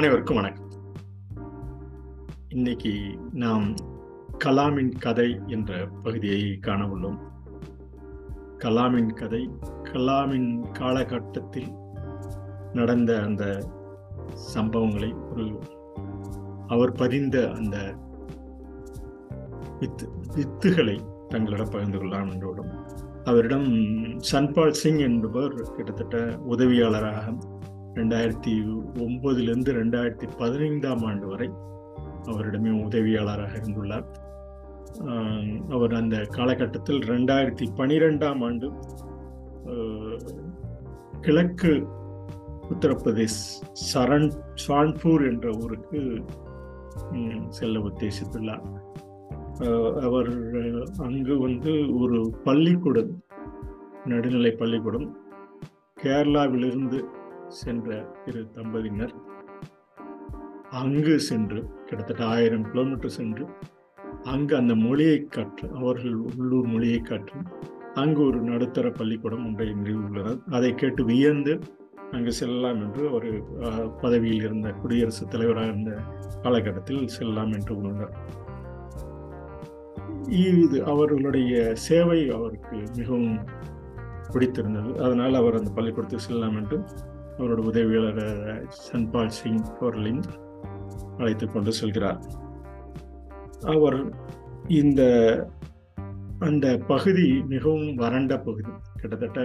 அனைவருக்கும் வணக்கம். இன்னைக்கு நாம் கலாமின் கதை என்ற பகுதியை காண உள்ளோம். கலாமின் கதை கலாமின் காலகட்டத்தில் நடந்த அந்த சம்பவங்களை ஒரு அவர் பதிந்த அந்த வித்து வித்துகளை தங்களிடம் பகிர்ந்து கொள்ளலாம் என்றோடும். அவரிடம் சன்பால் சிங் என்பவர் கிட்டத்தட்ட உதவியாளராக ரெண்டாயிரத்தி ஒன்பதுலேருந்து ரெண்டாயிரத்தி பதினைந்தாம் ஆண்டு வரை அவரிடமே உதவியாளராக இருந்துள்ளார். அவர் அந்த காலகட்டத்தில் ரெண்டாயிரத்தி பனிரெண்டாம் ஆண்டு கிழக்கு உத்தரப்பிரதேஷ் சரண் சான்பூர் என்ற ஊருக்கு செல்ல உத்தேசித்துள்ளார். அவர் அங்கு வந்து ஒரு பள்ளிக்கூடம் நடுநிலை பள்ளிக்கூடம் கேரளாவிலிருந்து சென்ற இரு தம்பதியினர் அங்கு சென்று கிட்டத்தட்ட ஆயிரம் கிலோமீட்டர் சென்று அங்கு அந்த மொழியை கற்று அவர்கள் உள்ளூர் மொழியை கற்று அங்கு ஒரு நடுத்தர பள்ளிக்கூடம் ஒன்றை நிறுவியுள்ளனர் அதை கேட்டு வியந்து அங்கு செல்லலாம் என்று ஒரு பதவியில் இருந்த குடியரசுத் தலைவராக இருந்த காலகட்டத்தில் செல்லலாம் என்று உணர்ந்தார் இது அவர்களுடைய சேவை அவருக்கு மிகவும் பிடித்திருந்தது. அதனால் அவர் அந்த பள்ளிக்கூடத்துக்கு செல்லலாம் என்று அவரோட உதவியாளர் சன்பால் சிங் பொருளின் அழைத்து கொண்டு செல்கிறார். அவர் இந்த அந்த பகுதி மிகவும் வறண்ட பகுதி. கிட்டத்தட்ட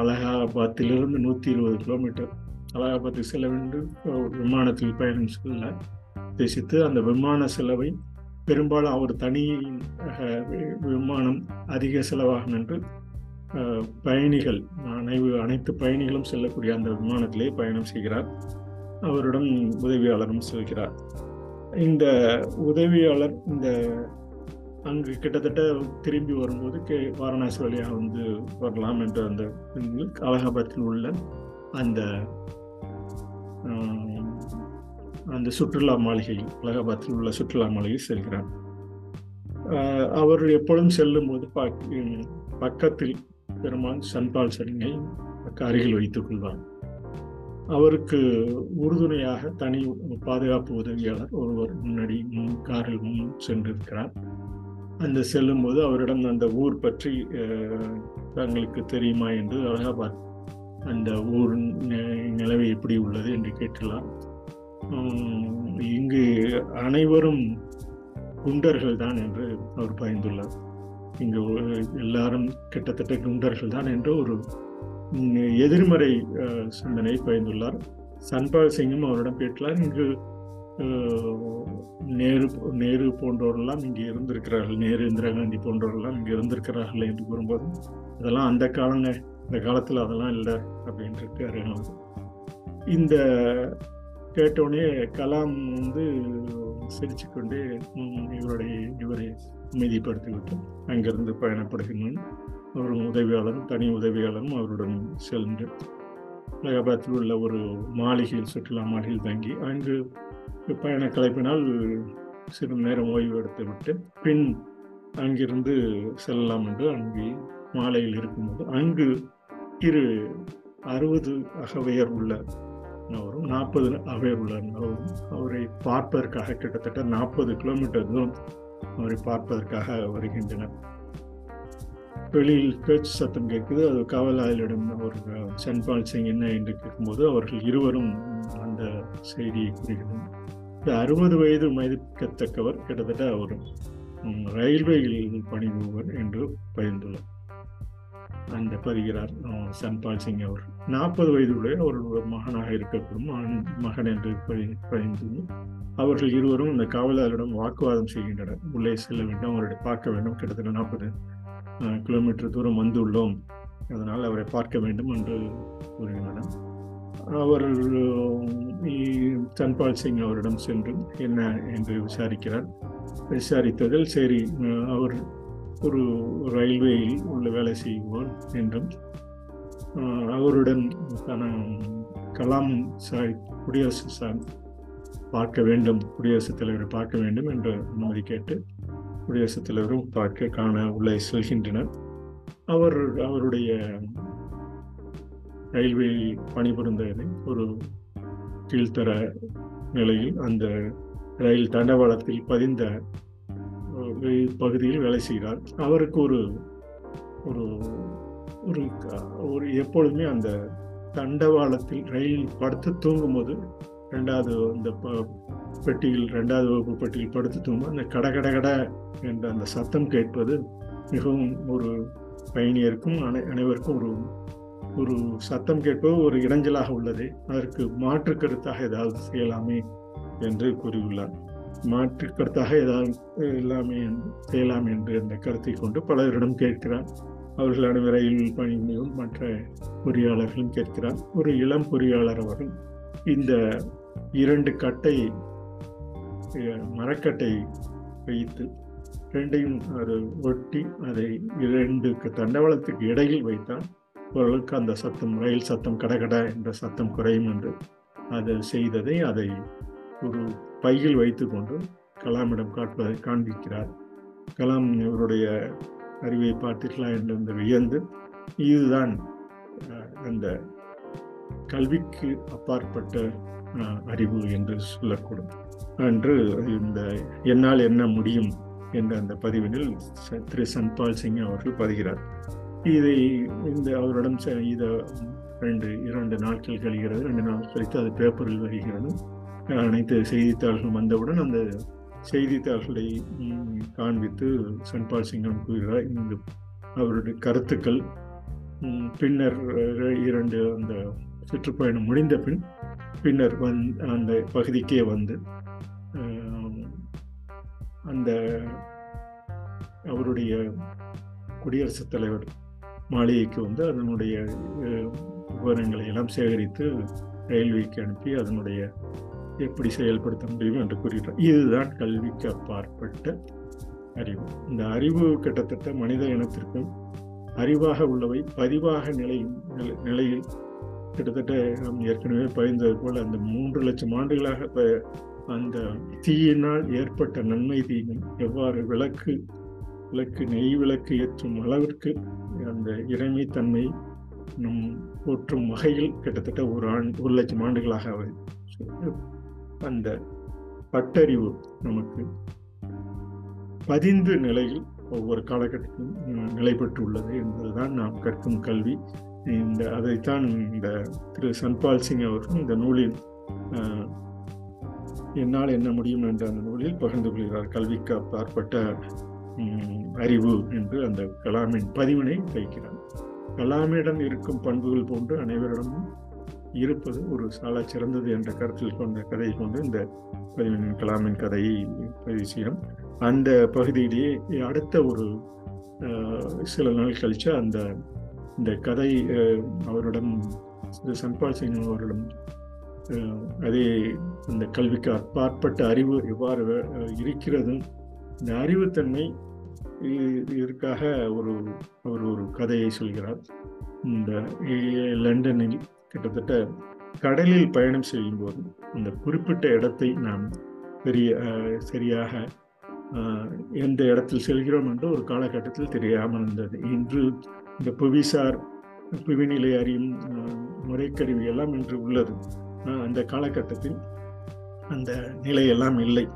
அலகாபாத்திலிருந்து நூற்றி இருபது கிலோமீட்டர். அலகாபாத்துக்கு செல்ல வேண்டும். விமானத்தில் பயணம் செல்ல உத்தேசித்து அந்த விமான செலவை பெரும்பாலும் அவர் தனி விமானம் அதிக செலவாகும் என்று பயணிகள் அனைவு அனைத்து பயணிகளும் செல்லக்கூடிய அந்த விமானத்திலே பயணம் செய்கிறார். அவரிடம் உதவியாளரும் செல்கிறார். இந்த உதவியாளர் இந்த அங்கு கிட்டத்தட்ட திரும்பி வரும்போது கே வாரணாசி வழியாக வந்து வரலாம் என்ற அந்த அலகாபாத்தில் உள்ள அந்த அந்த சுற்றுலா மாளிகை அலகாபாத்தில் உள்ள சுற்றுலா மாளிகை செல்கிறார். அவர் எப்பொழுதும் செல்லும் போது பக்கத்தில் பெருமான் சன்பால் சரிங்கை அருகில் வைத்துக் கொள்வார் அவருக்கு உறுதுணையாக தனி பாதுகாப்பு உதவியாளர் ஒருவர் முன்னாடி முன் காரில் முன் சென்றிருக்கிறார். அந்த செல்லும் போது அவரிடம் அந்த ஊர் பற்றி தங்களுக்கு தெரியுமா என்று அலகாபாத் அந்த ஊர் நிலவை எப்படி உள்ளது என்று கேட்டலாம். இங்கு அனைவரும் குண்டர்கள் தான் என்று அவர் பயந்துள்ளார். இங்கே எல்லாரும் கிட்டத்தட்ட குண்டர்கள் தான் என்று ஒரு எதிர்மறை சிந்தனை பயந்துள்ளார் சன்பால் சிங்கும் அவரிடம் கேட்டார் இங்கு நேரு நேரு போன்றவர்கள்லாம் இங்கே இருந்திருக்கிறார்கள். நேரு இந்திரா காந்தி போன்றவர்கள்லாம் இங்கே இருந்திருக்கிறார்கள் என்று கூறும்போது அதெல்லாம் அந்த காலங்க இந்த காலத்தில் அதெல்லாம் இல்லை அப்படின்ட்டு அறியணும் இந்த கேட்டோடனே கலாம் வந்து சிரிச்சுக்கொண்டே இவருடைய இவரை அமைதிப்படுத்திவிட்டு அங்கிருந்து பயணப்படுகின்றன. அவரும் உதவியாளரும் தனி உதவியாளரும் அவருடன் சென்று அலகாபாத்தில் உள்ள ஒரு மாளிகையில் சுற்றுலா மாளிகையில் தங்கி அங்கு பயண கலைப்பினால் சிறிது நேரம் ஓய்வு எடுத்து விட்டு பின் அங்கிருந்து செல்லலாம் என்று அங்கே மாலையில் இருக்கும்போது அங்கு இரு அறுபது அகவையர் உள்ள நபரும் நாற்பது அவையர் உள்ள நபரும் அவரை பார்ப்பதற்காக கிட்டத்தட்ட நாற்பது கிலோமீட்டர் தூரம் அவரை பார்ப்பதற்காக வருகின்றனர். வெளியில் பேச்சு சத்தம் கேட்குது. அது காவலாளரிடம் அவர் சென்பால் சிங் என்ன என்று கேட்கும்போது அவர்கள் இருவரும் அந்த செய்தியை கூறுகின்றனர். இந்த அறுபது வயது மதிக்கத்தக்கவர் கிட்டத்தட்ட அவர் ரயில்வேயில் பணிபுரிவர் என்று பகிர்ந்துள்ளார் அந்த பெறுகிறார் சன்பால் சிங் அவர். நாற்பது வயதுடைய அவருடைய மகனாக இருக்கக்கூடும் மகன் என்று பதிந்து அவர்கள் இருவரும் இந்த காவலாளரிடம் வாக்குவாதம் செய்கின்றனர். உள்ளே செல்ல வேண்டும் அவரை பார்க்க வேண்டும். கிட்டத்தட்ட நாற்பது கிலோமீட்டர் தூரம் வந்துள்ளோம். அதனால் அவரை பார்க்க வேண்டும் என்று கூறுகின்றனர். அவர் சன்பால் சிங் அவரிடம் சென்று என்ன என்று விசாரிக்கிறார். விசாரித்ததில் சரி அவர் ஒரு ரயில்வேயில் உள்ள வேலை செய்வார் என்றும் அவருடன் கலாம் சாய் குடியரசு சார் பார்க்க வேண்டும் குடியரசுத் தலைவரை பார்க்க வேண்டும் என்று அனுமதி கேட்டு குடியரசுத் தலைவரும் பார்க்க காண உள்ளே செல்கின்றனர். அவர் அவருடைய ரயில்வே பணிபுரிந்ததை ஒரு கீழ்த்தர நிலையில் அந்த ரயில் தண்டவாளத்தில் பதிந்த பகுதியில் வேலை செய்கிறார். அவருக்கு ஒரு ஒரு ஒரு க- ஒரு எப்பொழுதுமே அந்த தண்டவாளத்தில் ரயில் படுத்து தூங்கும்போது ரெண்டாவது அந்த ப- பெட்டியில் ரெண்டாவது வகுப்பு பெட்டியில் படுத்து தூங்கும் அந்த கட கட கட என்ற அந்த சத்தம் கேட்பது மிகவும் ஒரு பயணியருக்கும் அனை அனைவருக்கும் ஒரு ஒரு சத்தம் கேட்பது ஒரு இடைஞ்சலாக உள்ளது. அதற்கு மாற்று கருத்தாக ஏதாவது செய்யலாமே என்று கூறியுள்ளார். மாற்று கருத்தாக ஏதாவது எல்லாமே செய்யலாம் என்று அந்த கருத்தை கொண்டு பலரிடம் கேட்கிறார். அவர்கள் அனைவரையில் பணியும் மற்ற பொறியாளர்களும் கேட்கிறார். ஒரு இளம் பொறியாளர் அவர்கள் இந்த இரண்டு கட்டை மரக்கட்டை வைத்து ரெண்டையும் அது ஒட்டி அதை இரண்டுக்கு தண்டவாளத்துக்கு இடையில் வைத்தால் ஓரளவுக்கு அந்த சத்தம் ரயில் சத்தம் கடகட என்ற சத்தம் குறையும் என்று அதை செய்ததை அதை ஒரு பையில் வைத்துக்கொண்டு கலாமிடம் காட்டுவதை காண்பிக்கிறார். கலாம் இவருடைய அறிவை பார்த்தீர்களா என்று வியந்து இதுதான் அந்த கல்விக்கு அப்பாற்பட்ட அறிவு என்று சொல்லக்கூடும் என்று இந்த என்னால் என்ன முடியும் என்ற அந்த பதிவினில் ச- திரு. சன்பால் சிங் அவர்கள் பதிகிறார். இதை இந்த அவரிடம் இதை ரெண்டு இரண்டு நாட்கள் கழிகிறது. ரெண்டு நாள் கழித்து அது பேப்பரில் வருகிறது. அனைத்து செய்தித்தாள்களும் வந்தவுடன் அந்த செய்தித்தாள்களை காண்பித்து சன்பால் சிங்கம் கூறுகிறார். இந்த அவருடைய கருத்துக்கள் பின்னர் இரண்டு அந்த சுற்றுப்பயணம் முடிந்த பின் பின்னர் வந் அந்த பகுதிக்கே வந்து அந்த அவருடைய குடியரசுத் தலைவர் மாளிகைக்கு வந்து அதனுடைய விவரங்களை எல்லாம் சேகரித்து ரயில்வேக்கு அனுப்பி அதனுடைய எப்படி செயல்படுத்த முடியும் என்று கூறுகிறார் இதுதான் கல்விக்கு அப்பாற்பட்ட அறிவு. இந்த அறிவு கிட்டத்தட்ட மனித இனத்திற்கும் அறிவாக உள்ளவை பதிவாக நிலையும் நிலையில் கிட்டத்தட்ட நாம் ஏற்கனவே பகிர்ந்தது போல் அந்த மூன்று லட்சம் ஆண்டுகளாக அந்த தீயினால் ஏற்பட்ட நன்மை தீயும் எவ்வாறு விளக்கு விளக்கு நெய் விளக்கு ஏற்றும் அளவிற்கு அந்த இறைமைத்தன்மை நம் போற்றும் வகையில் கிட்டத்தட்ட ஒரு ஆண்டு ஒரு லட்சம் ஆண்டுகளாக அவை அந்த பட்டறிவு நமக்கு பதிந்து நிலையில் ஒவ்வொரு காலகட்டத்திலும் நிலை பெற்றுள்ளது என்பதுதான் நாம் கற்கும் கல்வி. இந்த அதைத்தான் இந்த திரு சன்பால் சிங் அவர்கள் இந்த நூலில் என்னால் என்ன முடியும் என்ற அந்த நூலில் பகிர்ந்து கொள்கிறார். கல்விக்கு அப்பாற்பட்ட அறிவு என்று அந்த கலாமின் பதிவினை வைக்கிறார். கலாமிடம் இருக்கும் பண்புகள் போன்று அனைவரிடமும் இருப்பது ஒரு சால சிறந்தது என்ற கருத்தில் கொண்ட கதையை கொண்டு இந்த பதிவின் கலாமின் கதையை பதிவு செய்யணும் அந்த பகுதியிலேயே அடுத்த ஒரு சில நாள் கழிச்சு அந்த இந்த கதை அவரிடம் திரு சன்பால் சிங் அவரிடம் அதே அந்த கல்விக்கு அப்பாற்பட்ட அறிவு எவ்வாறு ஆஹ், இருக்கிறது இந்த அறிவுத்தன்மை இதற்காக ஒரு அவர் ஒரு கதையை சொல்கிறார். இந்த லண்டனில் கிட்டத்தட்ட கடலில் பயணம் செய்யும்போது அந்த குறிப்பிட்ட இடத்தை நாம் பெரிய சரியாக எந்த இடத்தில் செல்கிறோம் என்று ஒரு காலகட்டத்தில் தெரியாமல் இருந்தது. இன்று இந்த புவிசார் புவிநிலை அறியும் முறைக்கருவி எல்லாம் இன்று உள்ளது. அந்த காலகட்டத்தில் அந்த நிலை எல்லாம் இல்லை.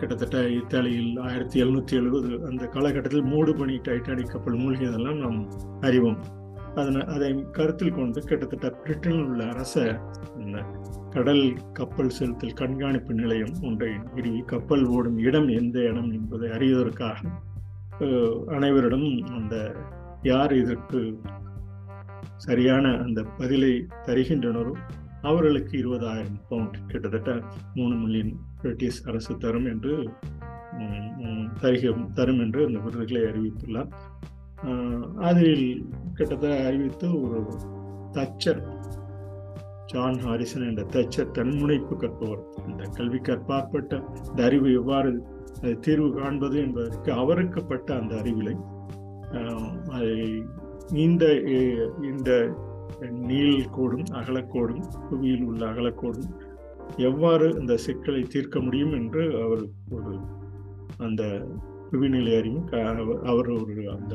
கிட்டத்தட்ட இத்தாலியில் ஆயிரத்தி எழுநூத்தி எழுபது அந்த காலகட்டத்தில் மூடு பனி டைட்டானிக் கப்பல் மூழ்கியதெல்லாம் நாம் அறிவோம். அதனை அதை கருத்தில் கொண்டு கிட்டத்தட்ட பிரிட்டனில் உள்ள அரச இந்த கடல் கப்பல் செலுத்தல் கண்காணிப்பு நிலையம் ஒன்றை நிறுவி கப்பல் ஓடும் இடம் எந்த இடம் என்பதை அறிவதற்காக அனைவரிடம் அந்த யார் இதற்கு சரியான அந்த பதிலை தருகின்றனரோ அவர்களுக்கு இருபதாயிரம் பவுண்ட் கிட்டத்தட்ட மூணு மில்லியன் பிரிட்டிஷ் அரசு தரும் என்று தருக தரும் என்று அந்த விருதுகளை அறிவித்துள்ளார். அதில் கிட்டத்தட்ட அறிவித்த ஒரு தச்சர் ஜான் ஹாரிசன் என்ற தச்சர் தன்முனைப்பு கற்பவர். இந்த கல்வி கற்பாற்பட்ட இந்த அறிவு எவ்வாறு தீர்வு காண்பது என்பதற்கு அவருக்குப்பட்ட அந்த அறிவிலை இந்த இந்த நீள் கோடும் அகலக்கோடும் புவியில் உள்ள அகலக்கோடும் எவ்வாறு இந்த சிக்கலை தீர்க்க முடியும் என்று அவர் ஒரு அந்த புவிநிலை அறிவும் க- அவர்- அவர் ஒரு அந்த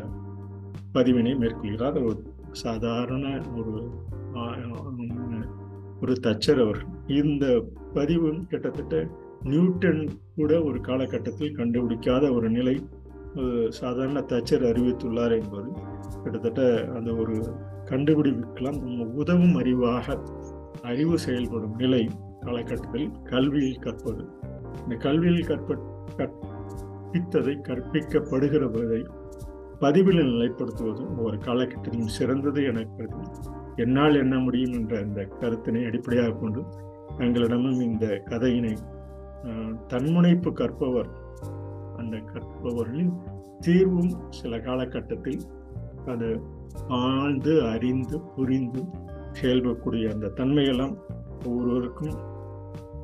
பதிவினை மேற்கொள்கிறார். ஒரு சாதாரண ஒரு ஒரு தச்சர் அவர். இந்த பதிவு கிட்டத்தட்ட நியூட்டன் கூட ஒரு காலகட்டத்தில் கண்டுபிடிக்காத ஒரு நிலை சாதாரண தச்சர் அறிவித்துள்ளார் என்பது கிட்டத்தட்ட அந்த ஒரு கண்டுபிடிப்புக்கெல்லாம் உதவும் அறிவாக அறிவு செயல்படும் நிலை காலகட்டத்தில் கல்வியில் கற்பது. இந்த கல்வியில் கற்ப கற்பித்ததை கற்பிக்கப்படுகிறதை பதிவில் நிலைப்படுத்துவதும் ஒரு காலகட்டத்திலும் சிறந்தது என கருதி என்னால் என்ன முடியும் என்ற இந்த கருத்தினை அடிப்படையாக கொண்டு தங்களிடமும் இந்த கதையினை தன்முனைப்பு கற்பவர் அந்த கற்பவர்களின் தீர்வும் சில காலகட்டத்தில் அது ஆழ்ந்து அறிந்து புரிந்து செயல்படக்கூடிய அந்த தன்மையெல்லாம் ஒவ்வொருவருக்கும்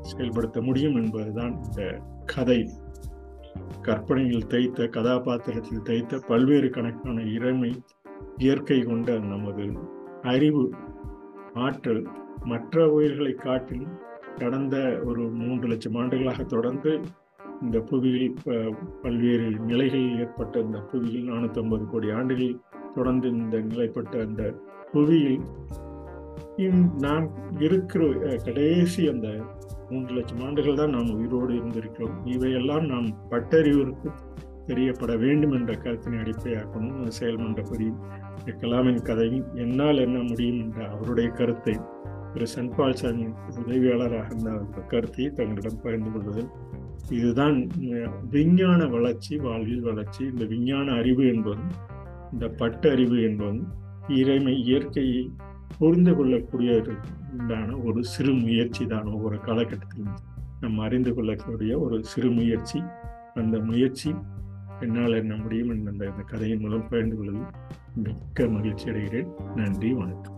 செயல்படுத்த முடியும் என்பதுதான் இந்த கதை. கற்பனையில் தைத்த கதாபாத்திரத்தில் தைத்த பல்வேறு கணக்கான இறைமை இயற்கை கொண்ட நமது அறிவு ஆற்றல் மற்ற உயிர்களை காட்டிலும் கடந்த ஒரு மூன்று லட்சம் ஆண்டுகளாக தொடர்ந்து இந்த புவியில் பல்வேறு நிலைகளில் ஏற்பட்ட இந்த புவியில் நானூற்றம்பது கோடி ஆண்டுகள் தொடர்ந்து இந்த நிலைப்பட்ட அந்த புவியில் நாம் இருக்கிற கடைசி அந்த மூன்று லட்சம் ஆண்டுகள் தான் நாம் உயிரோடு இருந்திருக்கிறோம். இவையெல்லாம் நாம் பட்டறிவிற்கு தெரியப்பட வேண்டும் என்ற கருத்தினை அடிப்படையாக்கணும் செயல்மன்றபடி கலாமின் கதையும் என்னால் என்ன முடியும் என்ற அவருடைய கருத்தை திரு சன்பால் சாமி உதவியாளராக இருந்த கருத்தை தங்களிடம் பகிர்ந்து கொள்வதில் இதுதான் விஞ்ஞான வளர்ச்சி வாழ்வில் வளர்ச்சி இந்த விஞ்ஞான அறிவு என்பதும் இந்த பட்டறிவு என்பதும் இறைமை இயற்கையை புரிந்து கொள்ளக்கூடிய உண்டான ஒரு சிறு முயற்சி தான் ஒவ்வொரு காலகட்டத்திலும். நம்ம அறிந்து கொள்ளக்கூடிய ஒரு சிறு முயற்சி. அந்த முயற்சி என்னால் என்ன முடியும் என்ற இந்த கதையின் மூலம் பகிர்ந்து கொள்வதில் மிக்க மகிழ்ச்சி அடைகிறேன். நன்றி வணக்கம்.